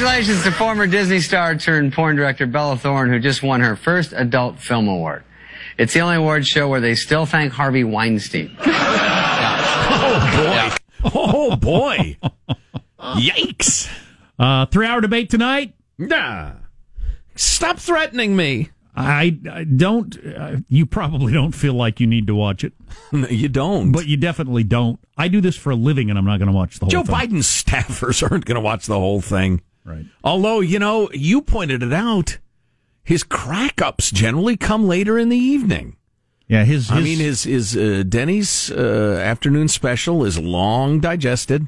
Congratulations to former Disney star turned porn director Bella Thorne, who just won her first adult film award. It's the only award show where they still thank Harvey Weinstein. Oh boy! Oh boy! Yikes! Uh, three hour debate tonight. Nah. Stop threatening me. I, I don't. Uh, you probably don't feel like you need to watch it, No, you don't. but you definitely don't. I do this for a living, and I'm not going to watch the whole thing. Joe thing. Biden's staffers aren't going to watch the whole thing. Right. Although, you know, you pointed it out. His crack ups generally come later in the evening. Yeah, his. his I mean, his his uh, Denny's uh, afternoon special is long digested,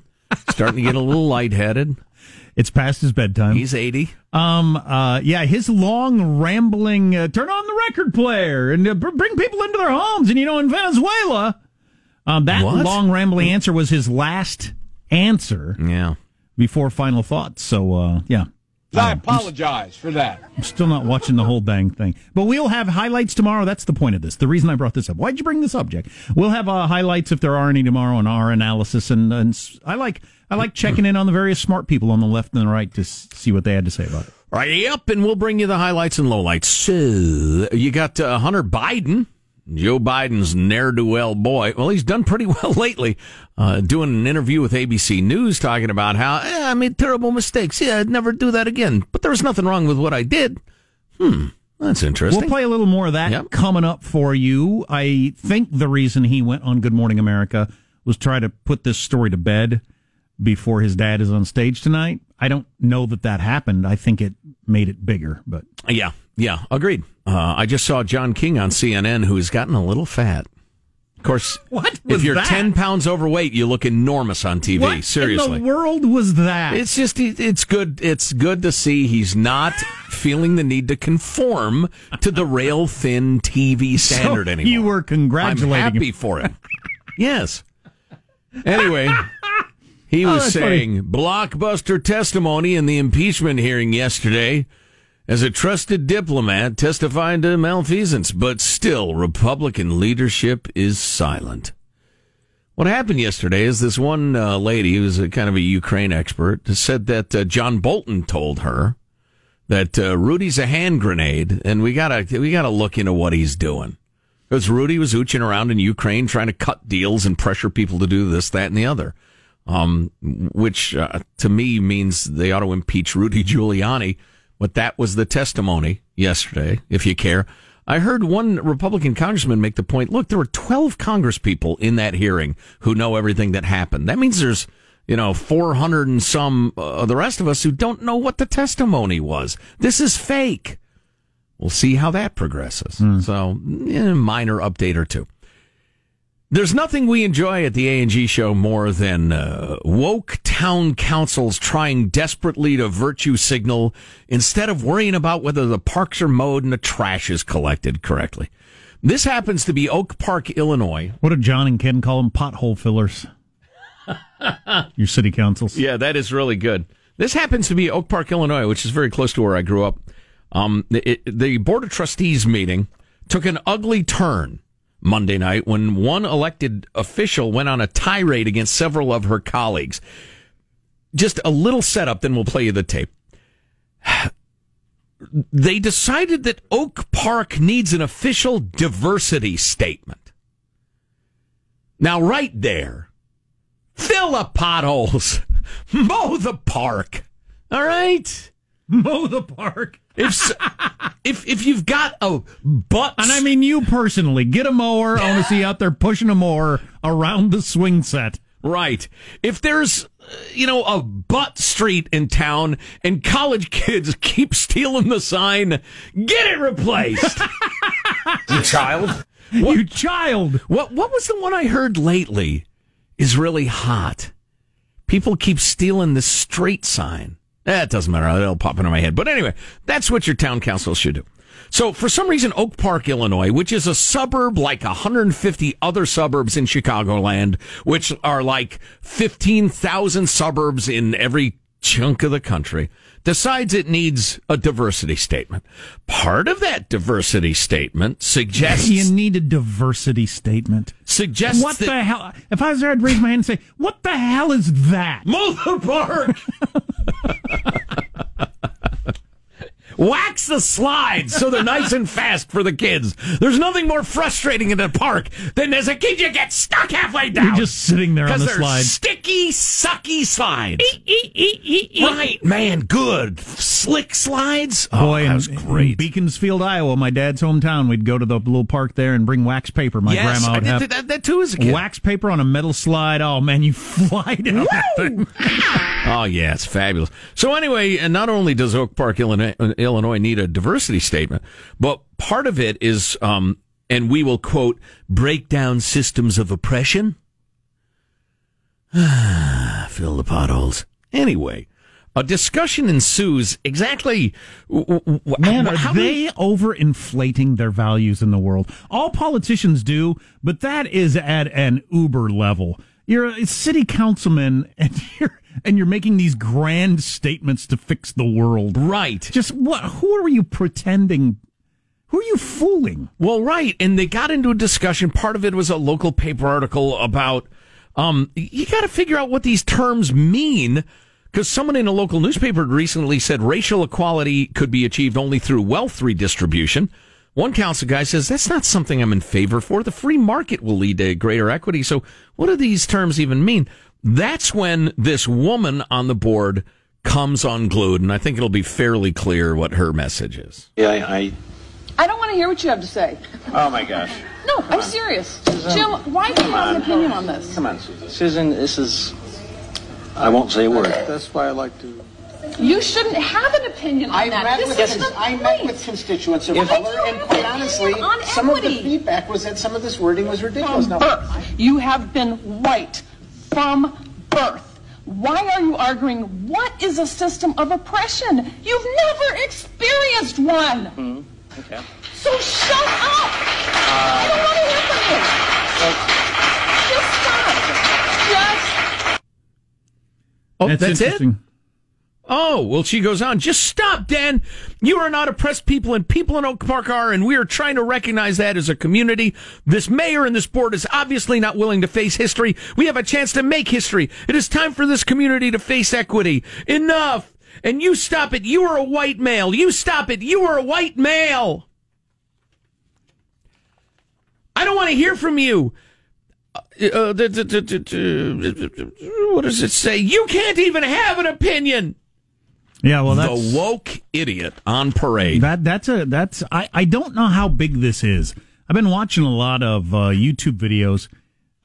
starting to get a little lightheaded. it's past his bedtime. He's eighty. Um. Uh. Yeah. His long rambling. Uh, turn on the record player and uh, bring people into their homes. And you know, in Venezuela, um, that What? long rambling answer was his last answer Yeah. Before final thoughts. So, uh, yeah. I apologize for that. I'm still not watching the whole dang thing. But we'll have highlights tomorrow. That's the point of this. The reason I brought this up. Why'd you bring this up, Jack? We'll have uh, highlights if there are any tomorrow on our analysis. And, and I like I like checking in on the various smart people on the left and the right to see what they had to say about it. Right. Yep. And we'll bring you the highlights and lowlights. So you got uh, Hunter Biden, Joe Biden's ne'er do well boy. Well, he's done pretty well lately. Uh, doing an interview with ABC News talking about how "Eh, I made terrible mistakes. Yeah, I'd never do that again. But there was nothing wrong with what I did. Hmm. That's interesting. We'll play a little more of that Yep. coming up for you. I think the reason he went on Good Morning America was try to put this story to bed before his dad is on stage tonight. I don't know that that happened. I think it made it bigger, but Yeah, yeah, agreed. Uh, I just saw John King on CNN, who's gotten a little fat. Of course, What if you're that? ten pounds overweight, you look enormous on TV. what Seriously, in the world was that? it's just it's good. It's good to see he's not feeling the need to conform to the rail thin TV standard So anymore. you were congratulating I'm happy him. for him. yes. Anyway. He Oh, was that's saying blockbuster testimony in the impeachment hearing yesterday as a trusted diplomat testifying to malfeasance, but still Republican leadership is silent. What happened yesterday is this one uh, lady who's a kind of a Ukraine expert said that uh, John Bolton told her that uh, Rudy's a hand grenade, and we gotta we gotta look into what he's doing because Rudy was ooching around in Ukraine trying to cut deals and pressure people to do this, that, and the other. Um, which uh, to me means they ought to impeach Rudy Giuliani. But that was the testimony yesterday, if you care. I heard one Republican congressman make the point look, there were 12 congresspeople in that hearing who know everything that happened. That means there's, you know, 400 and some uh, of the rest of us who don't know what the testimony was. This is fake. We'll see how that progresses. So, eh, minor update or two. There's nothing we enjoy at the A&G show more than uh, woke town councils trying desperately to virtue signal instead of worrying about whether the parks are mowed and the trash is collected correctly. This happens to be Oak Park, Illinois. what did John and Ken call them? Pothole fillers. Your city councils. Yeah, that is really good. This happens to be Oak Park, Illinois, which is very close to where I grew up. Um, it, the Board of Trustees meeting took an ugly turn Monday night when one elected official went on a tirade against several of her colleagues. Just a little setup, then we'll play you the tape. They decided that Oak Park needs an official diversity statement. Now, right there, fill the potholes, mow the park. All right. Mow the park. If if if you've got a butt, And I mean you personally. Get a mower. I want to see you out there pushing a mower around the swing set. right, if there's uh, you know a butt street in town and college kids keep stealing the sign, get it replaced. You child. You child. what what was the one I heard lately? Is really hot. People keep stealing the straight sign. Eh, that doesn't matter. It'll pop into my head. But anyway, that's what your town council should do. So for some reason, Oak Park, Illinois, which is a suburb like 150 other suburbs in Chicagoland, which are like 15,000 suburbs in every chunk of the country, decides it needs a diversity statement. Part of that diversity statement suggests You need a diversity statement. suggests What the hell? If I was there, I'd raise my hand and say, "What the hell is that?" mow the park. wax the slides so they're nice and fast for the kids. There's nothing more frustrating in a park than as a kid you get stuck halfway down. You're just sitting there on the slide. sticky, sucky slides. right, man, good. Slick slides. Oh, Boy, that in, was great. in Beaconsfield, Iowa, my dad's hometown, we'd go to the little park there and bring wax paper. My yes, grandma I would did have that, that too as a kid. wax paper on a metal slide. Oh man, you fly down that thing. Oh yeah, it's fabulous. So anyway, and not only does Oak Park, Illinois, Illinois need a diversity statement, but part of it is, um, and we will quote, break down systems of oppression. Fill the potholes. Anyway, a discussion ensues. Exactly. w- w- Man, how are many- they overinflating their values in the world? All politicians do, but that is at an uber level. You're a city councilman and you're and you're making these grand statements to fix the world. right? Just what who are you pretending who are you fooling? Well, right, and they got into a discussion. Part of it was a local paper article about um, you got to figure out what these terms mean because someone in a local newspaper recently said racial equality could be achieved only through wealth redistribution. One council guy says that's not something I'm in favor for. The free market will lead to greater equity. So, what do these terms even mean? That's when this woman on the board comes unglued, and I think it'll be fairly clear what her message is. Yeah, I, I. I don't want to hear what you have to say. Oh my gosh. No, I'm serious. Jim, why do you have an opinion on this? Come on, Susan. Susan, this is. I won't say a word. That's why I like to. You shouldn't have an opinion on I that. met, this with, is the I met with constituents of Why do color, and quite honestly, opinion on some of the feedback was that some of this wording was ridiculous. From Now, birth. You have been white from birth. Why are you arguing what is a system of oppression? You've never experienced one. Hmm, Okay. So shut up. I don't want to hear from you. Just stop. Just Oh, that's, it. Oh, well, she goes on. Just stop, Dan. You are not oppressed people, and people in Oak Park are, and we are trying to recognize that as a community. This mayor and this board is obviously not willing to face history. We have a chance to make history. It is time for this community to face equity. Enough. And you stop it. You are a white male. You stop it. You are a white male. I don't want to hear from you. Uh, the- what does it say? You can't even have an opinion Yeah, well that's the woke idiot on parade. That that's a that's I I don't know how big this is. I've been watching a lot of uh, YouTube videos.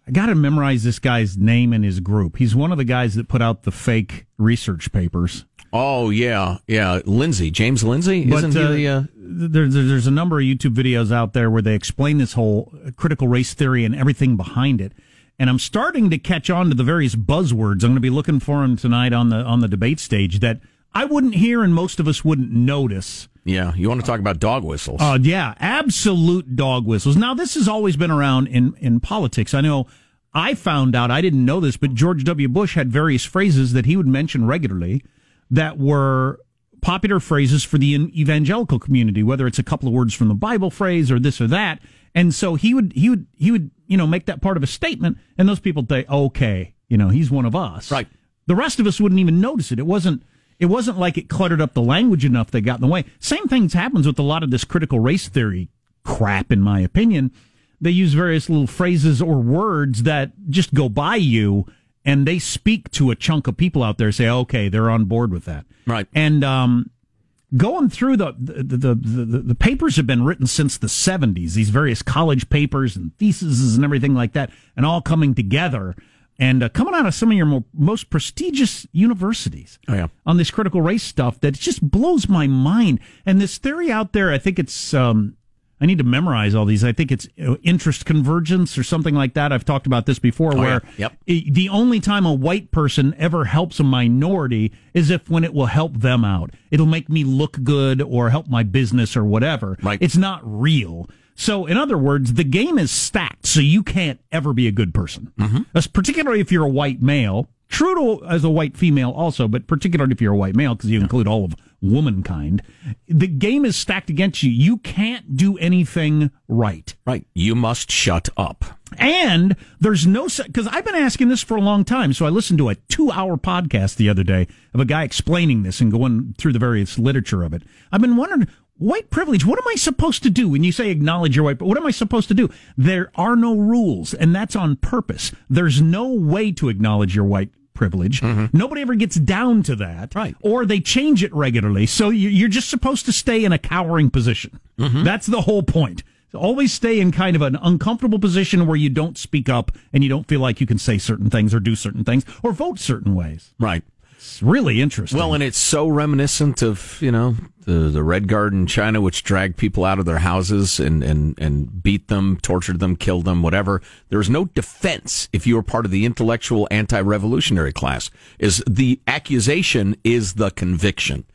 I got to memorize this guy's name and his group. He's one of the guys that put out the fake research papers. oh yeah, yeah. Lindsay, James Lindsay, isn't uh, he the? Uh, there, there- there's a number of YouTube videos out there where they explain this whole critical race theory and everything behind it. And I'm starting to catch on to the various buzzwords. I'm going to be looking for them tonight on the on the debate stage that I wouldn't hear and most of us wouldn't notice. yeah, you want to talk about dog whistles? Uh, yeah, absolute dog whistles. Now, this has always been around in, in politics. I know I found out, I didn't know this, but George W. Bush had various phrases that he would mention regularly that were popular phrases for the evangelical community, whether it's a couple of words from the Bible phrase or this or that. And so he would, he would, he would, you know, make that part of a statement, and those people say, okay, you know, he's one of us. Right. The rest of us wouldn't even notice it. It wasn't it wasn't like it cluttered up the language enough that got in the way. Same things happens with a lot of this critical race theory crap, in my opinion. They use various little phrases or words that just go by you and they speak to a chunk of people out there say, okay, they're on board with that. Right. And um going through the the, the the the papers have been written since the 70s these various college papers and theses and everything like that and all coming together and uh, coming out of some of your mo- most prestigious universities Oh, yeah. on this critical race stuff that just blows my mind and this theory out there i think it's um I need to memorize all these. I think it's uh, interest convergence or something like that. I've talked about this before, Oh, where yeah. Yep. i- the only time a white person ever helps a minority is if when it will help them out. It'll make me look good or help my business or whatever. Right. It's not real. So, in other words, the game is stacked, so you can't ever be a good person. Mm-hmm. Particularly if you're a white male. True to as a white female also, but particularly if you're a white male, because you include all of womankind. The game is stacked against you. You can't do anything right. Right. You must shut up. And there's no because I've been asking this for a long time. So I listened to a two-hour podcast the other day of a guy explaining this and going through the various literature of it. I've been wondering white privilege. What am I supposed to do when you say acknowledge your white? But What am I supposed to do? There are no rules, and that's on purpose. There's no way to acknowledge your white privilege. Mm-hmm. Nobody ever gets down to that, Right. Or they change it regularly. So you- you're just supposed to stay in a cowering position. Mm-hmm. That's the whole point. Always stay in kind of an uncomfortable position where you don't speak up and you don't feel like you can say certain things or do certain things or vote certain ways. Right. It's really interesting. Well, and it's so reminiscent of, you know, the, the Red Guard in China, which dragged people out of their houses and, and, and beat them, tortured them, killed them, whatever. There's no defense if you were part of the intellectual anti-revolutionary class. Is the accusation is the conviction.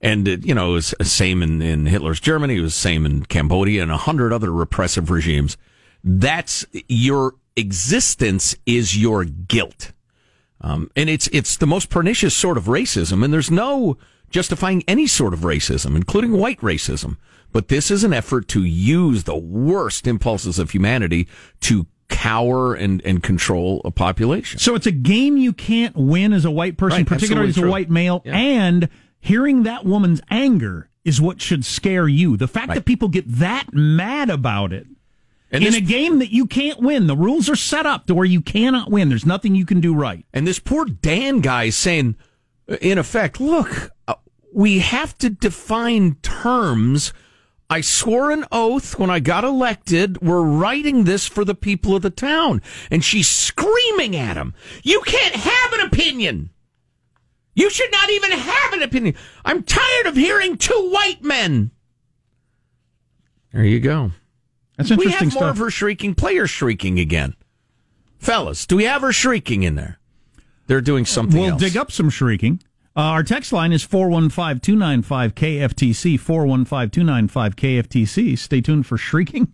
And, it, you know, it was the same in, in Hitler's Germany. It was the same in Cambodia and a hundred other repressive regimes. That's your existence is your guilt. Um, and it's it's the most pernicious sort of racism, and there's no justifying any sort of racism, including white racism. But this is an effort to use the worst impulses of humanity to cower and, and control a population. So it's a game you can't win as a white person, Right, particularly as a true. white male. Yeah. And hearing that woman's anger is what should scare you. The fact Right. that people get that mad about it And in this, a game that you can't win. The rules are set up to where you cannot win. There's nothing you can do right. and this poor Dan guy is saying, in effect, look, uh, we have to define terms. I swore an oath when I got elected. We're writing this for the people of the town. And she's screaming at him. You can't have an opinion. You should not even have an opinion. I'm tired of hearing two white men. There you go. That's We interesting have more stuff. of her shrieking, players shrieking again. Fellas, do we have her shrieking in there? They're doing something We'll else. dig up some shrieking. Uh, our text line is 415 295 KFTC, 415 295 KFTC. Stay tuned for shrieking.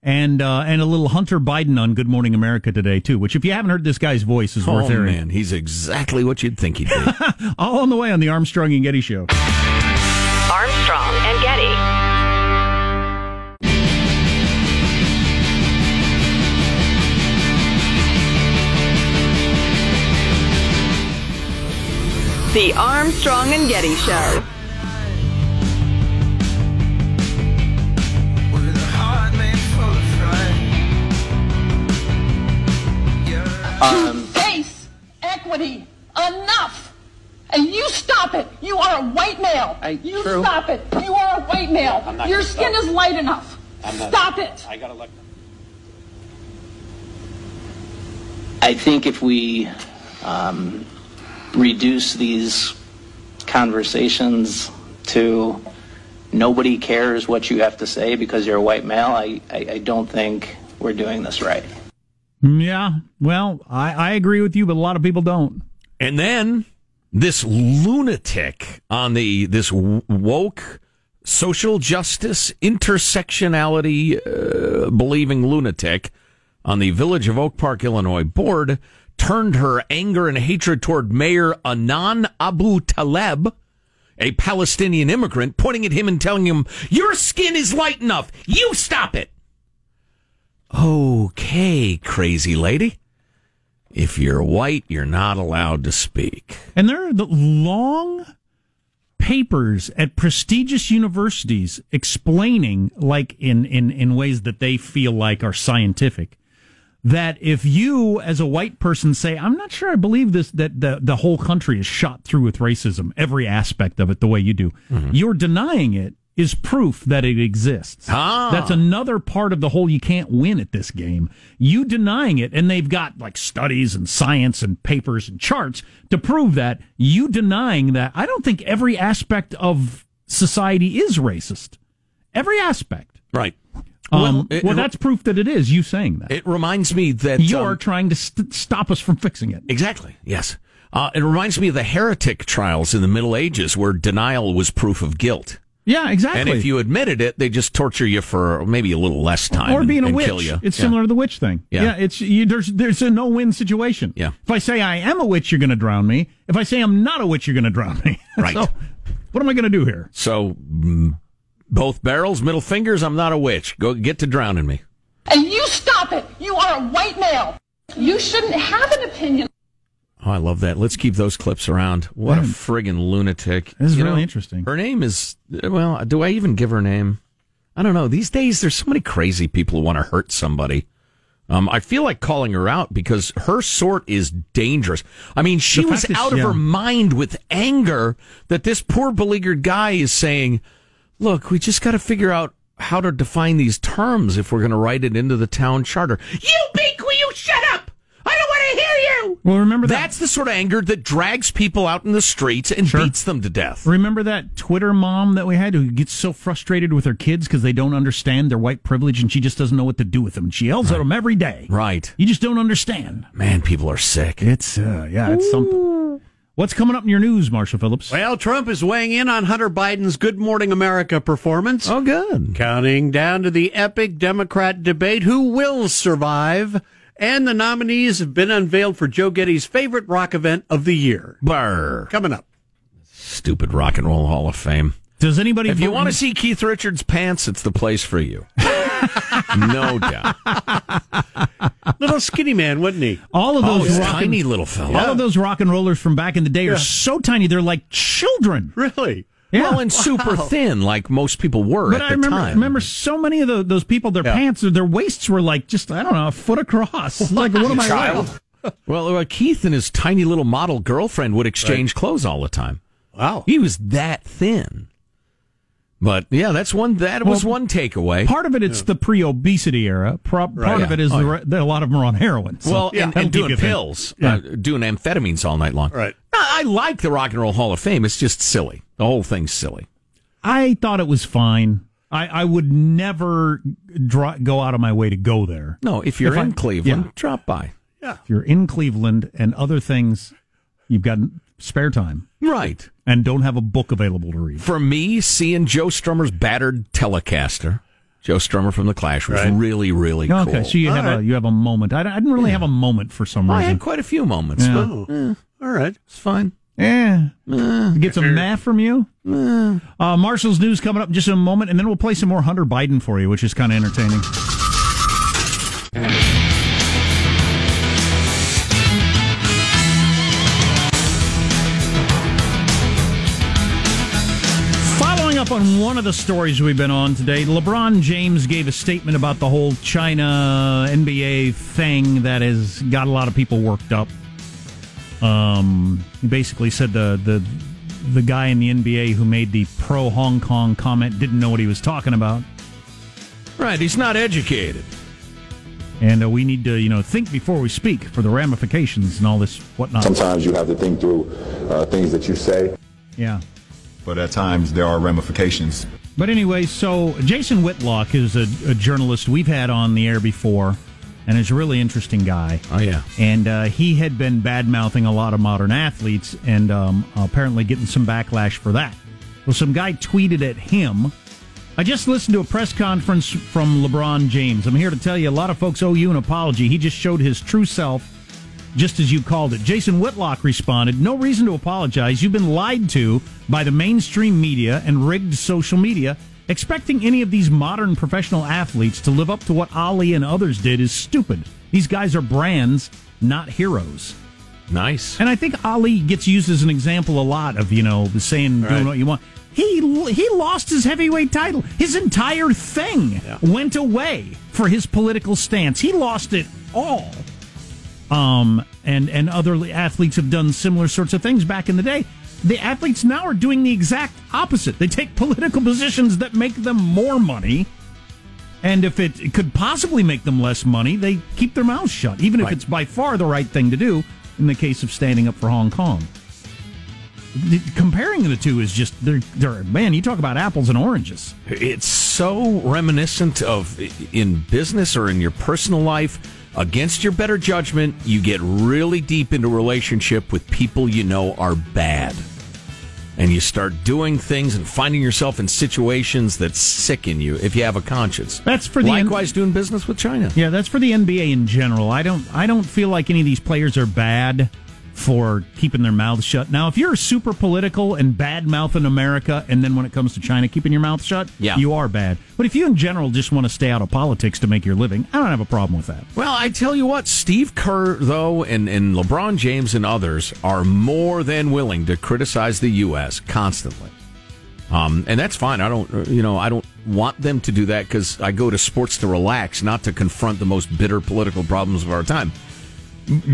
And uh, and a little Hunter Biden on Good Morning America today, too, which, if you haven't heard this guy's voice, is Oh worth hearing. man, he's exactly what you'd think he'd be. All on the way on the Armstrong and Getty Show. Armstrong The Armstrong and Getty Show. Um, Face equity. Enough. And you stop it. You are a white male. I- you true. stop it. You are a white male. I'm Your skin stop. is light enough. I'm not- Stop it. I got elected. I think if we um, reduce these conversations to nobody cares what you have to say because you're a white male, I, I, I don't think we're doing this right. Yeah, well, I, I agree with you, but a lot of people don't. and then this lunatic on the this woke social justice intersectionality uh, believing lunatic on the Village of Oak Park, Illinois board turned her anger and hatred toward Mayor Anan Abu Taleb, a Palestinian immigrant, pointing at him and telling him, "Your skin is light enough. You stop it." Okay, crazy lady. If you're white, you're not allowed to speak. And there are the long papers at prestigious universities explaining, like in, in, in ways that they feel like are scientific, that if you, as a white person, say, I'm not sure I believe this, that the, the whole country is shot through with racism, every aspect of it, the way you do, you're denying it is proof that it exists. Ah. That's another part of the whole you can't win at this game. You denying it, and they've got like studies and science and papers and charts to prove that. You denying that, I don't think every aspect of society is racist. Every aspect. Right. Um, it- well, it- that's proof that it is. You saying that It reminds me that you're um, trying to st- stop us from fixing it. exactly yes. Uh, it reminds me of the heretic trials in the Middle Ages, where denial was proof of guilt, Yeah, exactly. and if you admitted it, they just torture you for maybe a little less time, or and- being a and witch. kill you. It's Yeah. similar to the witch thing. Yeah. it's you, there's there's a no win situation. Yeah. If I say I am a witch, you're going to drown me. If I say I'm not a witch, you're going to drown me. Right. So, What am I going to do here? So, mm, both barrels, middle fingers. I'm not a witch. Go get to drowning me. And you stop it. You are a white male. You shouldn't have an opinion. Oh, I love that. Let's keep those clips around. What a friggin' lunatic. This is You really know, interesting. Her name is, well, do I even give her name? I don't know. These days, there's so many crazy people who want to hurt somebody. Um, I feel like calling her out because her sort is dangerous. I mean, she was fact is- out of yeah. her mind with anger that this poor beleaguered guy is saying, look, we just got to figure out how to define these terms if we're going to write it into the town charter. You beak, will you shut up? I don't want to hear you. Well, remember that. That's the sort of anger that drags people out in the streets and Sure. beats them to death. Remember that Twitter mom that we had who gets so frustrated with her kids because they don't understand their white privilege and she just doesn't know what to do with them. She yells at them every day. Right. You just don't understand. Man, people are sick. It's, uh, yeah, it's something. What's coming up in your news, Marshall Phillips? Well, Trump is weighing in on Hunter Biden's Good Morning America performance. Oh, good. Counting down to the epic Democrat debate who will survive. And the nominees have been unveiled for Joe Getty's favorite rock event of the year. Burr. Coming up. Stupid Rock and Roll Hall of Fame. Does anybody If you want to see Keith Richards' pants, it's the place for you. no doubt. Little skinny man, wasn't he? all of Oh, those he's a rock and- tiny little fella. all of those rock and rollers from back in the day are so tiny they're like children. Really? Yeah. Well, and super thin, like most people were But at I the remember, time. remember so many of the, those people, their pants, or their waists were like just, I don't know, a foot across. Like, what am I Child. Well, uh, Keith and his tiny little model girlfriend would exchange clothes all the time. Wow. He was that thin. But yeah, that's one. That was Well, one takeaway. Part of it, it's the pre-obesity era. Pro- Part of Yeah. it is Oh, the, yeah. re- that a lot of them are on heroin. So well, and, that'll and doing pills, Yeah. uh, doing amphetamines all night long. Right. I, I like the Rock and Roll Hall of Fame. It's just silly. The whole thing's silly. I thought it was fine. I, I would never dra- go out of my way to go there. No, if you're If I- in Cleveland, yeah. drop by. Yeah. If you're in Cleveland and other things, you've got spare time Right. And don't have a book available to read. For me, seeing Joe Strummer's battered Telecaster, Joe Strummer from the Clash, was Right. really, really cool. Okay, so you All have a you have a moment. I, I didn't really have a moment for some reason. I had quite a few moments, Yeah. but Oh. All right. it's fine. Yeah. Get some math from you. Uh, Marshall's news coming up in just in a moment, and then we'll play some more Hunter Biden for you, which is kind of entertaining. Up on one of the stories we've been on today, LeBron James gave a statement about the whole China NBA thing that has got a lot of people worked up. Um, he basically said the the the guy in the NBA who made the pro Hong Kong comment didn't know what he was talking about, Right, he's not educated. and uh, we need to you know think before we speak for the ramifications and all this whatnot. Sometimes you have to think through uh, things that you say. Yeah. But at times there are ramifications. But anyway, so Jason Whitlock is a, a journalist we've had on the air before, and is a really interesting guy. Oh yeah. And uh, he had been bad mouthing a lot of modern athletes and um, apparently getting some backlash for that. Well, some guy tweeted at him. I just listened to a press conference from LeBron James. I'm here to tell you a lot of folks owe you an apology. He just showed his true self, just as you called it. Jason Whitlock responded No reason to apologize. You've been lied to by the mainstream media and rigged social media. Expecting any of these modern professional athletes to live up to what Ali and others did is stupid. These guys are brands, not heroes. Nice. And I think Ali gets used as an example a lot of, you know, the saying doing what you want. He he lost his heavyweight title. His entire thing went away for his political stance. He lost it all. Um and and other athletes have done similar sorts of things back in the day. The athletes now are doing the exact opposite. They take political positions that make them more money. And if it, it could possibly make them less money, they keep their mouths shut, even if it's by far the right thing to do in the case of standing up for Hong Kong. The- comparing the two is just, they're, they're, man, you talk about apples and oranges. It's so reminiscent of in business or in your personal life. Against your better judgment, you get really deep into a relationship with people you know are bad. And you start doing things and finding yourself in situations that sicken you if you have a conscience. That's for the Likewise, doing business with China. Yeah, that's for the NBA in general. I don't, I don't feel like any of these players are bad for keeping their mouths shut. Now, if you're super political and bad mouthing America, and then when it comes to China, keeping your mouth shut, Yeah. you are bad. But if you in general just want to stay out of politics to make your living, I don't have a problem with that. Well, I tell you what, Steve Kerr, though, and, and LeBron James and others are more than willing to criticize the U.S. constantly. Um, and that's fine. I don't, you know, I don't want them to do that because I go to sports to relax, not to confront the most bitter political problems of our time.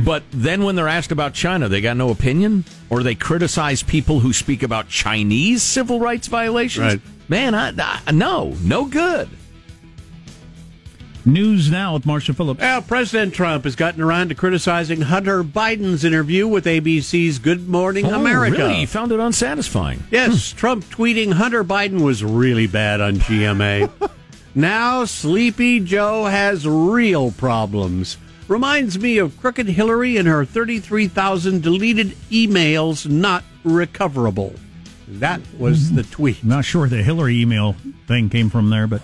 But then when they're asked about China, they got no opinion, or they criticize people who speak about Chinese civil rights violations. Right. Man, I, I, no, no good. News now with Marcia Phillips. Well, President Trump has gotten around to criticizing Hunter Biden's interview with ABC's Good Morning Oh, America. really? You found it unsatisfying. Yes, hmm. Trump tweeting Hunter Biden was really bad on GMA. now Sleepy Joe has real problems. Reminds me of Crooked Hillary and her 33,000 deleted emails not recoverable. That was the tweet. Not sure the Hillary email thing came from there, but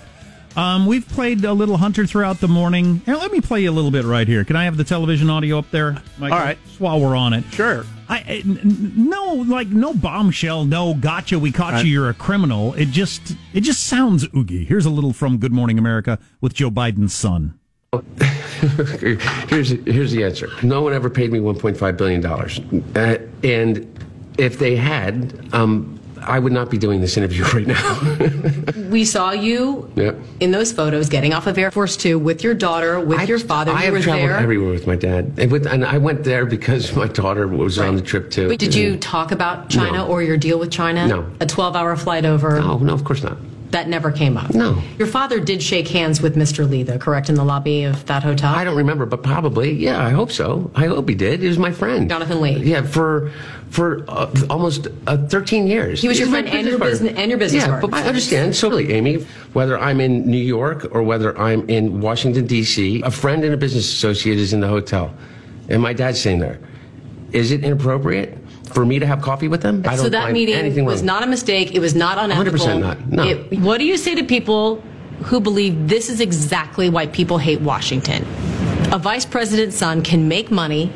um, we've played a little Hunter throughout the morning. And let me play you a little bit right here. Can I have the television audio up there, Michael? All right. Just while we're on it. Sure. I, I- n- n- no like no bombshell, no gotcha. We caught Right. you. You're a criminal. It just it just sounds oogie. Here's a little from Good Morning America with Joe Biden's son. Here's here's the answer. No one ever paid me 1.5 billion dollars, uh, and if they had, um, I would not be doing this interview right now. We saw you Yep. in those photos getting off of Air Force Two with your daughter, with your father. I you have traveled there. everywhere with my dad, and, with, and I went there because my daughter was on the trip too. Wait, did you talk about China No. or your deal with China? No. A 12 hour flight over? No, no, of course not. That never came up? No. Your father did shake hands with Mr. Li, though, correct, in the lobby of that hotel? I don't remember, but probably. Yeah, I hope so. I hope he did. He was my friend, Jonathan Li. Yeah, for for uh, almost uh, 13 years. He was your friend and your business- and your business Yeah, partner. but I understand. So, really, Amy, whether I'm in New York or whether I'm in Washington D.C., a friend and a business associate is in the hotel, and my dad's staying there. Is it inappropriate for me to have coffee with them? I don't so that find meeting anything was wrong. not a mistake. It was not unethical. 100% not. No. It- what do you say to people who believe this is exactly why people hate Washington? A vice president's son can make money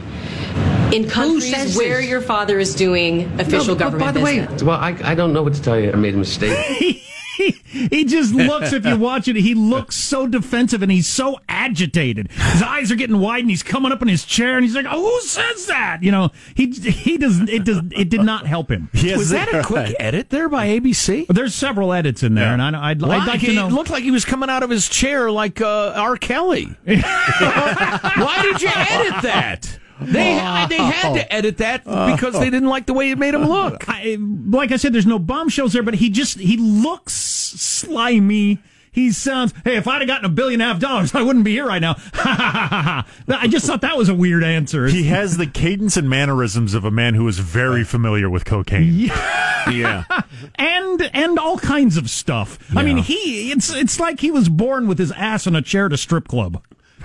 in countries where this? your father is doing official No, but government By the business. way, well, I, I don't know what to tell you. I made a mistake. he just looks if you watch it he looks so defensive and he's so agitated his eyes are getting wide and he's coming up in his chair and he's like oh, who says that you know he he doesn't it does it did not help him Was that a quick edit there by ABC? there's several edits in there and I, I'd, Why? I'd like to It looked like he was coming out of his chair like uh, R. Kelly. Why did you edit that? They they had to edit that because they didn't like the way it made him look. I, like I said, there's no bombshells there, but he just he looks slimy. He sounds. Hey, if I'd have gotten a billion and a half dollars, I wouldn't be here right now. I just thought that was a weird answer. He has the cadence and mannerisms of a man who is very familiar with cocaine. Yeah. and and all kinds of stuff. I mean, he it's it's like he was born with his ass in a chair at a strip club.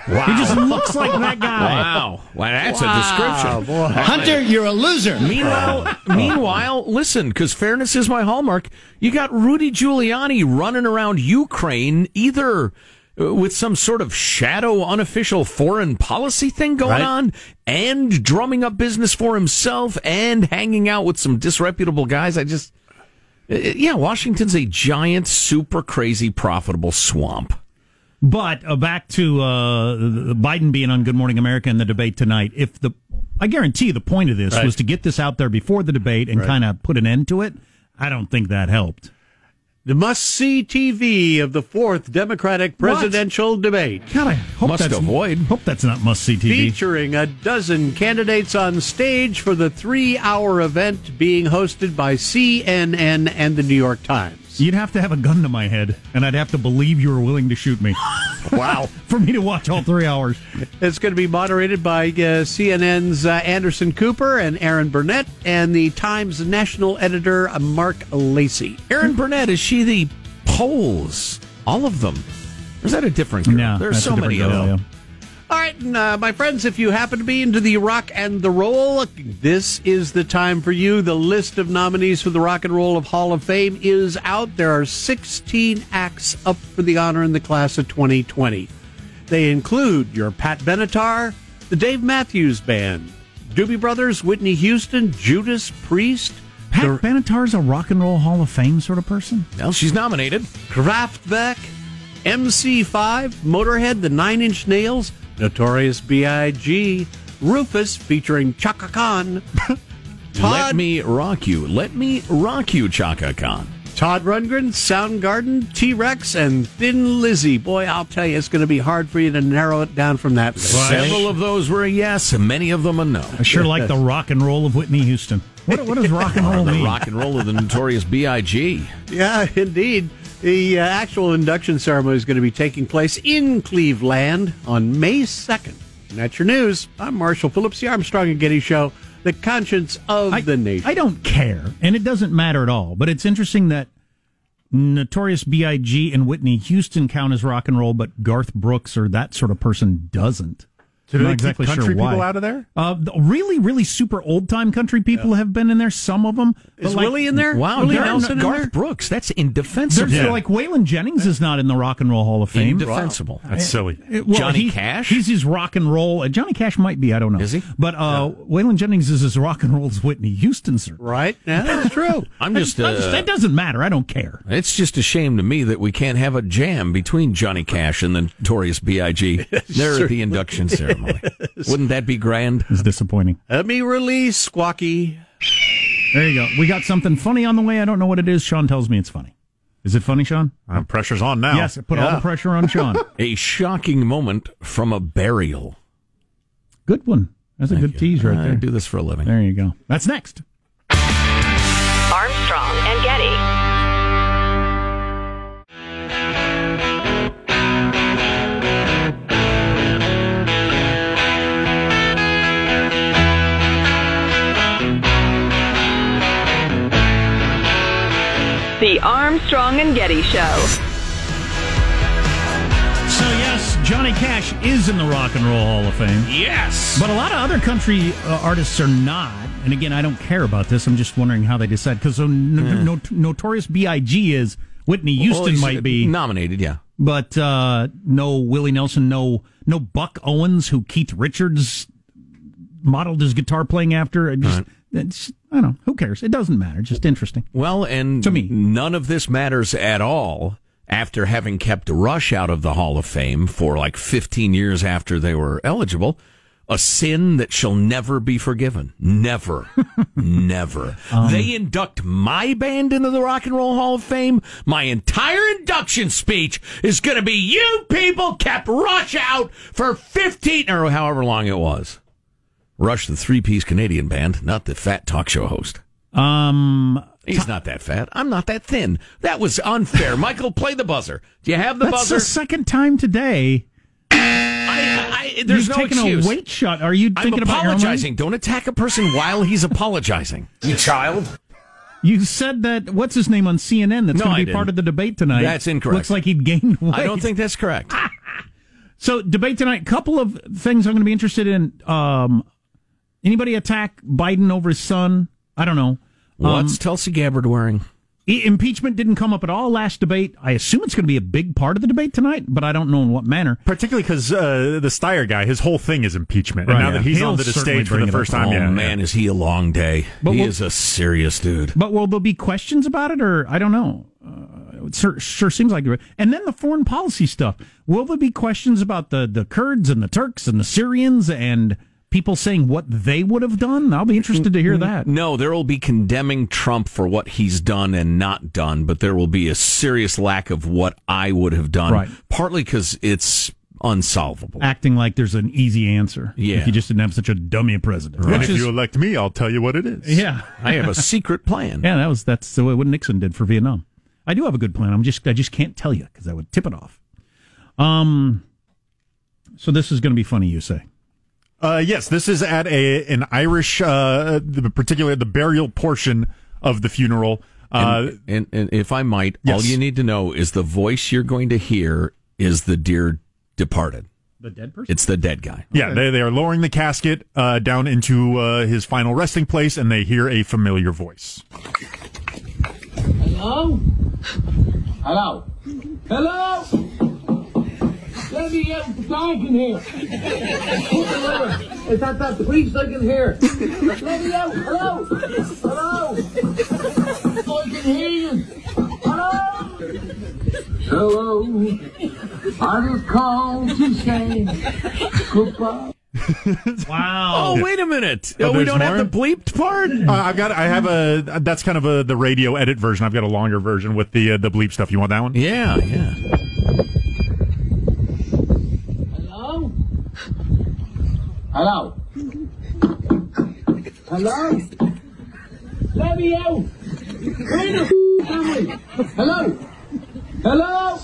Wow. He just looks like that guy. Wow. Well, that's a description. Hunter, you're a loser. Meanwhile, meanwhile, listen, because fairness is my hallmark. You got Rudy Giuliani running around Ukraine, either uh, with some sort of shadow, unofficial foreign policy thing going Right. on, and drumming up business for himself, and hanging out with some disreputable guys. I just, uh, yeah, Washington's a giant, super crazy, profitable swamp. But uh, back to uh, Biden being on Good Morning America in the debate tonight. If the, I guarantee the point of this Right. was to get this out there before the debate and Right. kind of put an end to it. I don't think that helped. The must see TV of the fourth Democratic presidential debate. God, I hope Must that's, avoid. Hope that's not must see TV. Featuring a dozen candidates on stage for the three hour event being hosted by CNN and the New York Times. You'd have to have a gun to my head, and I'd have to believe you were willing to shoot me. wow, for me to watch all three hours. It's going to be moderated by uh, CNN's uh, Anderson Cooper and Erin Burnett and the Times national editor uh, Marc Lacey. Erin Burnett, is she the polls? All of them? Or is that a different girl? No, There's so a different many of them. yeah. All right, and, uh, my friends, if you happen to be into the rock and the roll, this is the time for you. The list of nominees for the Rock and Roll of Hall of Fame is out. There are 16 acts up for the honor in the class of 2020. They include your Pat Benatar, the Dave Matthews Band, Doobie Brothers, Whitney Houston, Judas Priest, Pat Benatar's a rock and roll Hall of Fame sort of person. Well, she's nominated. Kraftwerk, MC5, Motorhead, the Nine Inch Nails, Notorious B.I.G., Rufus featuring Chaka Khan, Let me rock you. Let me rock you, Chaka Khan. Todd Rundgren, Soundgarden, T Rex, and Thin Lizzy. Boy, I'll tell you, it's going to be hard for you to narrow it down from that list. Several of those were a yes, and many of them a no. I sure like the rock and roll of Whitney Houston. What, what does rock and oh, roll the mean? rock and roll of the notorious B.I.G. Yeah, indeed. The uh, actual induction ceremony is going to be taking place in Cleveland on May 2nd. And that's your news. I'm Marshall Phillips, the Armstrong and Getty Show, the conscience of I, the nation. I don't care, and it doesn't matter at all. But it's interesting that Notorious B.I.G. and Whitney Houston count as rock and roll, but Garth Brooks or that sort of person doesn't. Do I'm they not keep exactly country sure why. people out of there? Uh, the really, really super old time country people have been in there. Some of them. Is Willie in there? Wow, Willie Gar- Nelson in Garth there? Brooks. That's indefensible. There's like Waylon Jennings is not in the Rock and Roll Hall of Fame. Indefensible. That's silly. Uh, well, Johnny he- Cash? He's his rock and roll. Uh, Johnny Cash might be. I don't know. Is he? But uh, Waylon Jennings is as rock and roll as Whitney Houston, sir. Right? Yeah, that's true. I'm just. I just- Uh, that doesn't matter. I don't care. it's just a shame to me that we can't have a jam between Johnny Cash and the notorious B.I.G. there at the induction ceremony. Wouldn't that be grand? It's disappointing. Let me release Squawky. There you go. We got something funny on the way. I don't know what it is. Sean tells me it's funny. Is it funny, Sean? Uh, pressure's on now. Yes. Put all the pressure on Sean. A shocking moment from a burial. Good one. That's a good tease right I there. do this for a living. There you go. That's next. Armstrong and Getty. Armstrong and Getty Show. So yes, Johnny Cash is in the Rock and Roll Hall of Fame. Yes. But a lot of other country uh, artists are not. And again, I don't care about this. I'm just wondering how they decide. Because so n- no- Notorious B.I.G. is Whitney Houston Well, might be, nominated, yeah. but uh, no Willie Nelson, no no Buck Owens, who Keith Richards modeled his guitar playing after. It just, it's, I don't know. Who cares? It doesn't matter. Just interesting. Well, and To me. none of this matters at all after having kept Rush out of the Hall of Fame for like 15 years after they were eligible. A sin that shall never be forgiven. Never. never. Um, they induct my band into the Rock and Roll Hall of Fame. My entire induction speech is going to be you people kept Rush out for 15 or however long it was. Rush, the three piece Canadian band, not the fat talk show host. Um, He's not that fat. I'm not that thin. That was unfair. Michael, play the buzzer. Do you have the that's buzzer? the second time today. I, I, there's You've no taken excuse. a weight shot. Are you I'm thinking about your own apologizing. Don't attack a person while he's apologizing. You child. You said that what's his name on CNN that's No, going I to be didn't. part of the debate tonight. That's incorrect. Looks like he'd gained weight. I don't think that's correct. so. Debate tonight. Couple of things I'm going to be interested in. Um, anybody attack Biden over his son? I don't know. Um, What's Tulsi Gabbard wearing? impeachment didn't come up at all last debate. I assume it's going to be a big part of the debate tonight, but I don't know in what manner. Particularly because uh, the Steyer guy, his whole thing is impeachment. And Right, now yeah. that he's He'll on the stage for the first time, oh yeah, man, is he a long day? But he we'll- is a serious dude. But will there be questions about it, or I don't know? Uh, it sure, sure seems like. And then the foreign policy stuff. Will there be questions about the the Kurds and the Turks and the Syrians and people saying what they would have done? I'll be interested to hear that. No, there will be condemning Trump for what he's done and not done, but there will be a serious lack of what I would have done. Right. Partly because it's unsolvable. Acting like there's an easy answer. Yeah. If you just didn't have such a dummy president. And Which if is- you elect me, I'll tell you what it is. yeah. I have a secret plan. Yeah, that was that's the way what Nixon did for Vietnam. I do have a good plan. I'm just I just can't tell you because I would tip it off. Um. So this is going to be funny, you say? Uh, yes, this is at a an Irish, uh, the, particularly the burial portion of the funeral. Uh, and, and, and if I might, all you need to know is the voice you're going to hear is the dear departed. The dead person. It's the dead guy. yeah, they, they are lowering the casket uh, down into uh, his final resting place, and they hear a familiar voice. Hello? Hello? Hello? Let me get the dog in here. Is that that police I can hear? Let me out. Hello. Hello. I can hear you. Hello. Hello. I just called to say goodbye. Wow. Oh, wait a minute. Oh, we don't have the bleeped part? Uh, I've got. I have a. That's kind of a the radio edit version. I've got a longer version with the uh, the bleep stuff. You want that one? Yeah, yeah. Hello? Hello? Hello? Let me out! Where the f- am I? Hello? Hello?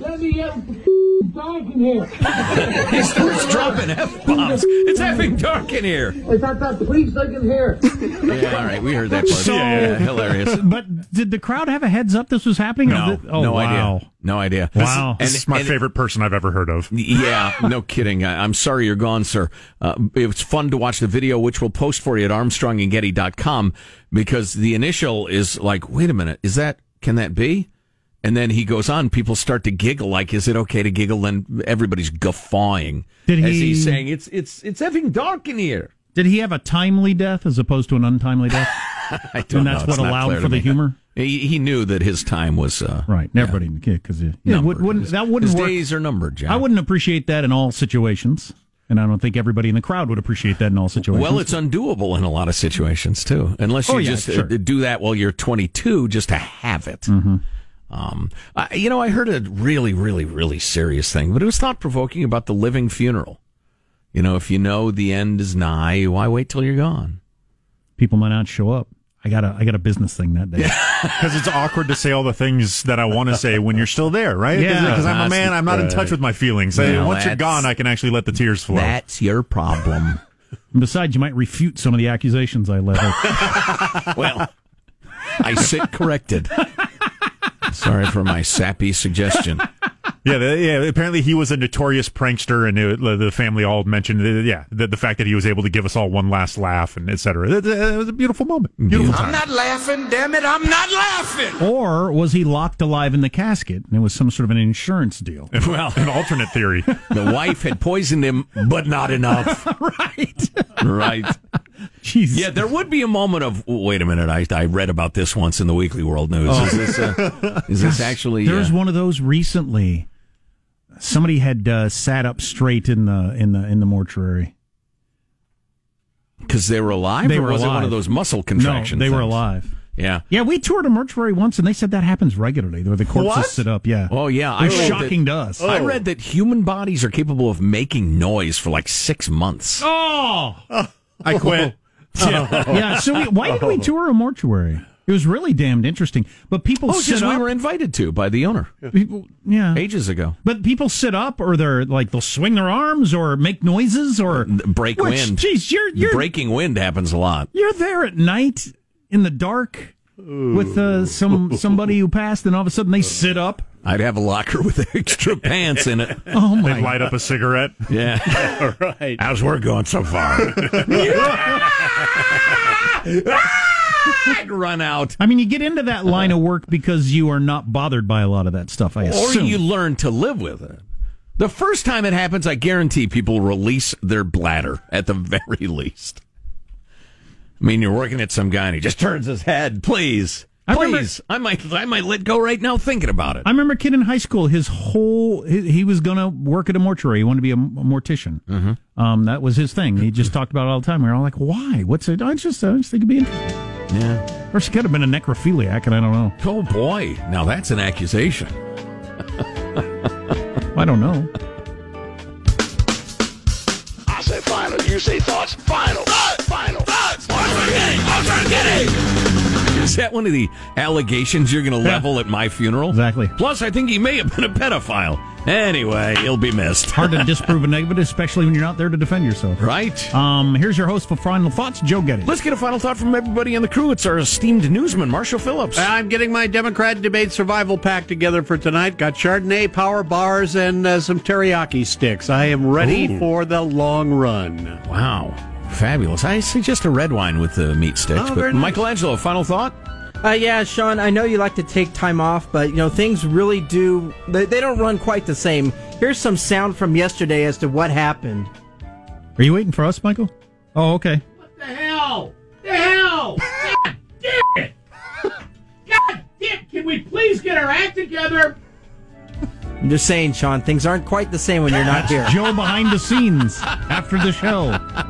Let me out! The f- dog in here! He starts dropping F bombs. It's effing dark in here. here. Is that that police I can hear? Yeah, all right. We heard that part. So- yeah, yeah, hilarious. But did the crowd have a heads up this was happening? No, did- oh, no wow. idea. No idea. Wow. This is my and- favorite person I've ever heard of. Yeah, no kidding. I, I'm sorry you're gone, sir. Uh, it was fun to watch the video, which we'll post for you at armstrongandgetty.com because the initial is like, wait a minute, is that, can that be? And then he goes on, people start to giggle, like, is it okay to giggle? Then everybody's guffawing Did as he- he's saying, it's, it's, it's effing dark in here. Did he have a timely death as opposed to an untimely death? I don't and that's It's what allowed for the me. humor? He, he knew that his time was, uh, Right. Everybody, because yeah, would, wouldn't, that wouldn't his work. days are numbered, John. I wouldn't appreciate that in all situations. And I don't think everybody in the crowd would appreciate that in all situations. Well, it's undoable in a lot of situations too, unless you Oh, yeah, just sure. uh, do that while you're 22 just to have it. Mm-hmm. Um, I, you know, I heard a really, really, really serious thing, but it was thought provoking about the living funeral. You know, if you know the end is nigh, why wait till you're gone? people might not show up. I got a I got a business thing that day. Because it's awkward to say all the things that I want to say when you're still there, right? Yeah. Because I'm a man. I'm not in touch with my feelings. I- Well, Once you're gone, I can actually let the tears flow. That's your problem. And besides, you might refute some of the accusations I let well, I sit corrected. Sorry for my sappy suggestion. Yeah, the, yeah. Apparently, he was a notorious prankster, and it, the family all mentioned, uh, yeah, the, the fact that he was able to give us all one last laugh, and et cetera. It, it was a beautiful moment, beautiful time. not laughing, damn it, I'm not laughing. or was he locked alive in the casket and it was some sort of an insurance deal? Well, An alternate theory. the wife had poisoned him, but not enough. right. Right. Jeez. Yeah, there would be a moment of wait a minute. I, I read about this once in the Weekly World News. Is this uh, is this actually? There was uh, one of those recently. Somebody had uh, sat up straight in the in the in the mortuary. because they were alive, They or were was it one of those muscle contractions? No, they were alive. Yeah. Yeah, we toured a mortuary once, and they said that happens regularly, where the corpses What? sit up. Yeah. Oh yeah, it was read shocking that, to us. I read that human bodies are capable of making noise for like six months. Oh, I quit. yeah. So we, why did we tour a mortuary? It was really damned interesting. But people Oh, sit because we were invited to by the owner people, yeah. ages ago. But people sit up, or they're like they'll swing their arms, or make noises, or Break Which, wind. Geez, you're you're Breaking wind happens a lot. you're there at night in the dark with uh, some somebody who passed, and all of a sudden they sit up. I'd have a locker with extra pants in it. Oh my! They'd light up a cigarette. Yeah. right. How's work going so far? I'd run out. I mean, you get into that line of work because you are not bothered by a lot of that stuff. I assume, Or you learn to live with it. The first time it happens, I guarantee people release their bladder at the very least. I mean, you're working at some guy and he just turns his head. Please, I remember- please. I might, I might let go right now thinking about it. I remember a kid in high school. His whole he, he was going to work at a mortuary. He wanted to be a, a mortician. Mm-hmm. Um, that was his thing. He just talked about it all the time. We were all like, "Why? What's it?" I just, I just think it'd be interesting. Yeah. Or she could have been a necrophiliac, and I don't know. Oh boy, now that's an accusation. I don't know. I say final, you say thoughts, final, final, thoughts. Is that one of the allegations you're going to level at my funeral? Exactly. Plus, I think he may have been a pedophile. Anyway, he'll be missed. Hard to disprove a negative, especially when you're not there to defend yourself. Right? Um, here's your host for final thoughts, Joe Getty. Let's get a final thought from everybody in the crew. It's our esteemed newsman, Marshall Phillips. I'm getting my Democrat debate survival pack together for tonight. Got Chardonnay, power bars, and uh, some teriyaki sticks. I am ready Ooh. for the long run. Wow. Fabulous. I suggest a red wine with the meat sticks. Oh, but very nice. Michelangelo, final thought? Uh, yeah, Sean, I know you like to take time off, but you know things really do. They, they don't run quite the same. Here's some sound from yesterday as to what happened. Are you waiting for us, Michael? Oh, okay. What the hell? The hell? God damn it! God damn! Can we please get our act together? I'm just saying, Sean, things aren't quite the same when you're not here. Joe behind the scenes after the show.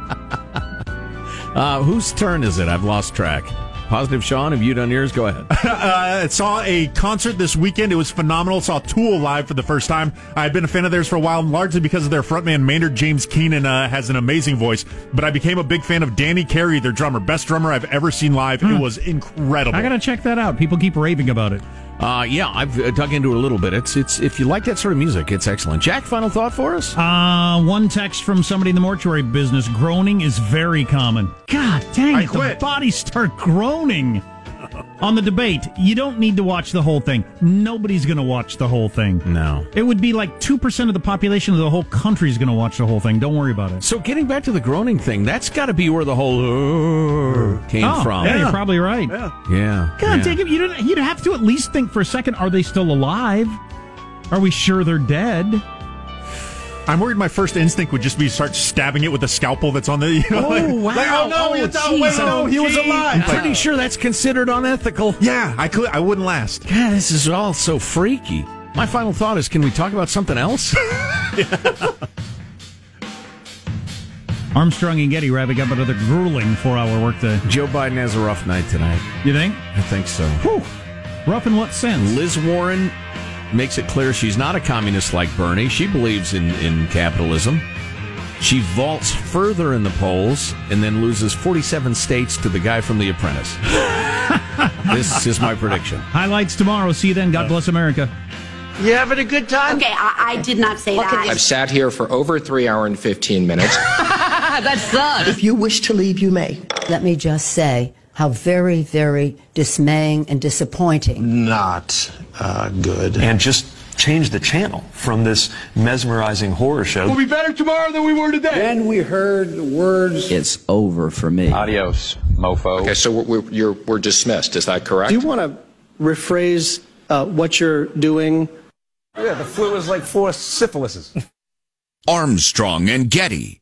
Uh, whose turn is it? I've lost track. Positive Sean, have you done yours? Go ahead. uh, saw a concert this weekend. It was phenomenal. Saw Tool live for the first time. I've been a fan of theirs for a while, largely because of their frontman Maynard James Keenan uh, has an amazing voice. But I became a big fan of Danny Carey, their drummer, best drummer I've ever seen live. It was incredible. I gotta check that out. People keep raving about it. Uh, yeah, I've uh, dug into it a little bit. It's it's if you like that sort of music, it's excellent. Jack, final thought for us? Uh, one text from somebody in the mortuary business. Groaning is very common. God dang I it! The quit. bodies start groaning. On the debate, you don't need to watch the whole thing. Nobody's going to watch the whole thing. No. It would be like 2% of the population of the whole country is going to watch the whole thing. Don't worry about it. So getting back to the groaning thing, that's got to be where the whole uh, came oh, from. Yeah, you're probably right. Yeah. yeah. God yeah. dang it. You'd, you'd have to at least think for a second are they still alive? Are we sure they're dead? I'm worried my first instinct would just be start stabbing it with a scalpel that's on the. You know, Oh, like, wow. like, oh no, Oh, it's out. geez. Wait, no, he was alive. I'm pretty sure that's considered unethical. Yeah, I could. I wouldn't last. God, this is all so freaky. My final thought is, can we talk about something else? Armstrong and Getty wrapping up another grueling four hour workday. Joe Biden has a rough night tonight. You think? I think so. Whew. Rough in what sense? Liz Warren makes it clear she's not a communist like Bernie. She believes in, in capitalism. She vaults further in the polls and then loses 47 states to the guy from The Apprentice. this is my prediction. Highlights tomorrow. See you then. God bless America. You having a good time? Okay, I, I did not say that. I've sat here for over three hour and 15 minutes. that sucks. If you wish to leave, you may. Let me just say how very, very dismaying and disappointing. Not uh, good. And just change the channel from this mesmerizing horror show. We'll be better tomorrow than we were today. Then we heard the words. It's over for me. Adios, mofo. Okay, so we're, we're, you're, we're dismissed. Is that correct? Do you want to rephrase uh, what you're doing? Yeah, the flu is like four syphilises. Armstrong and Getty.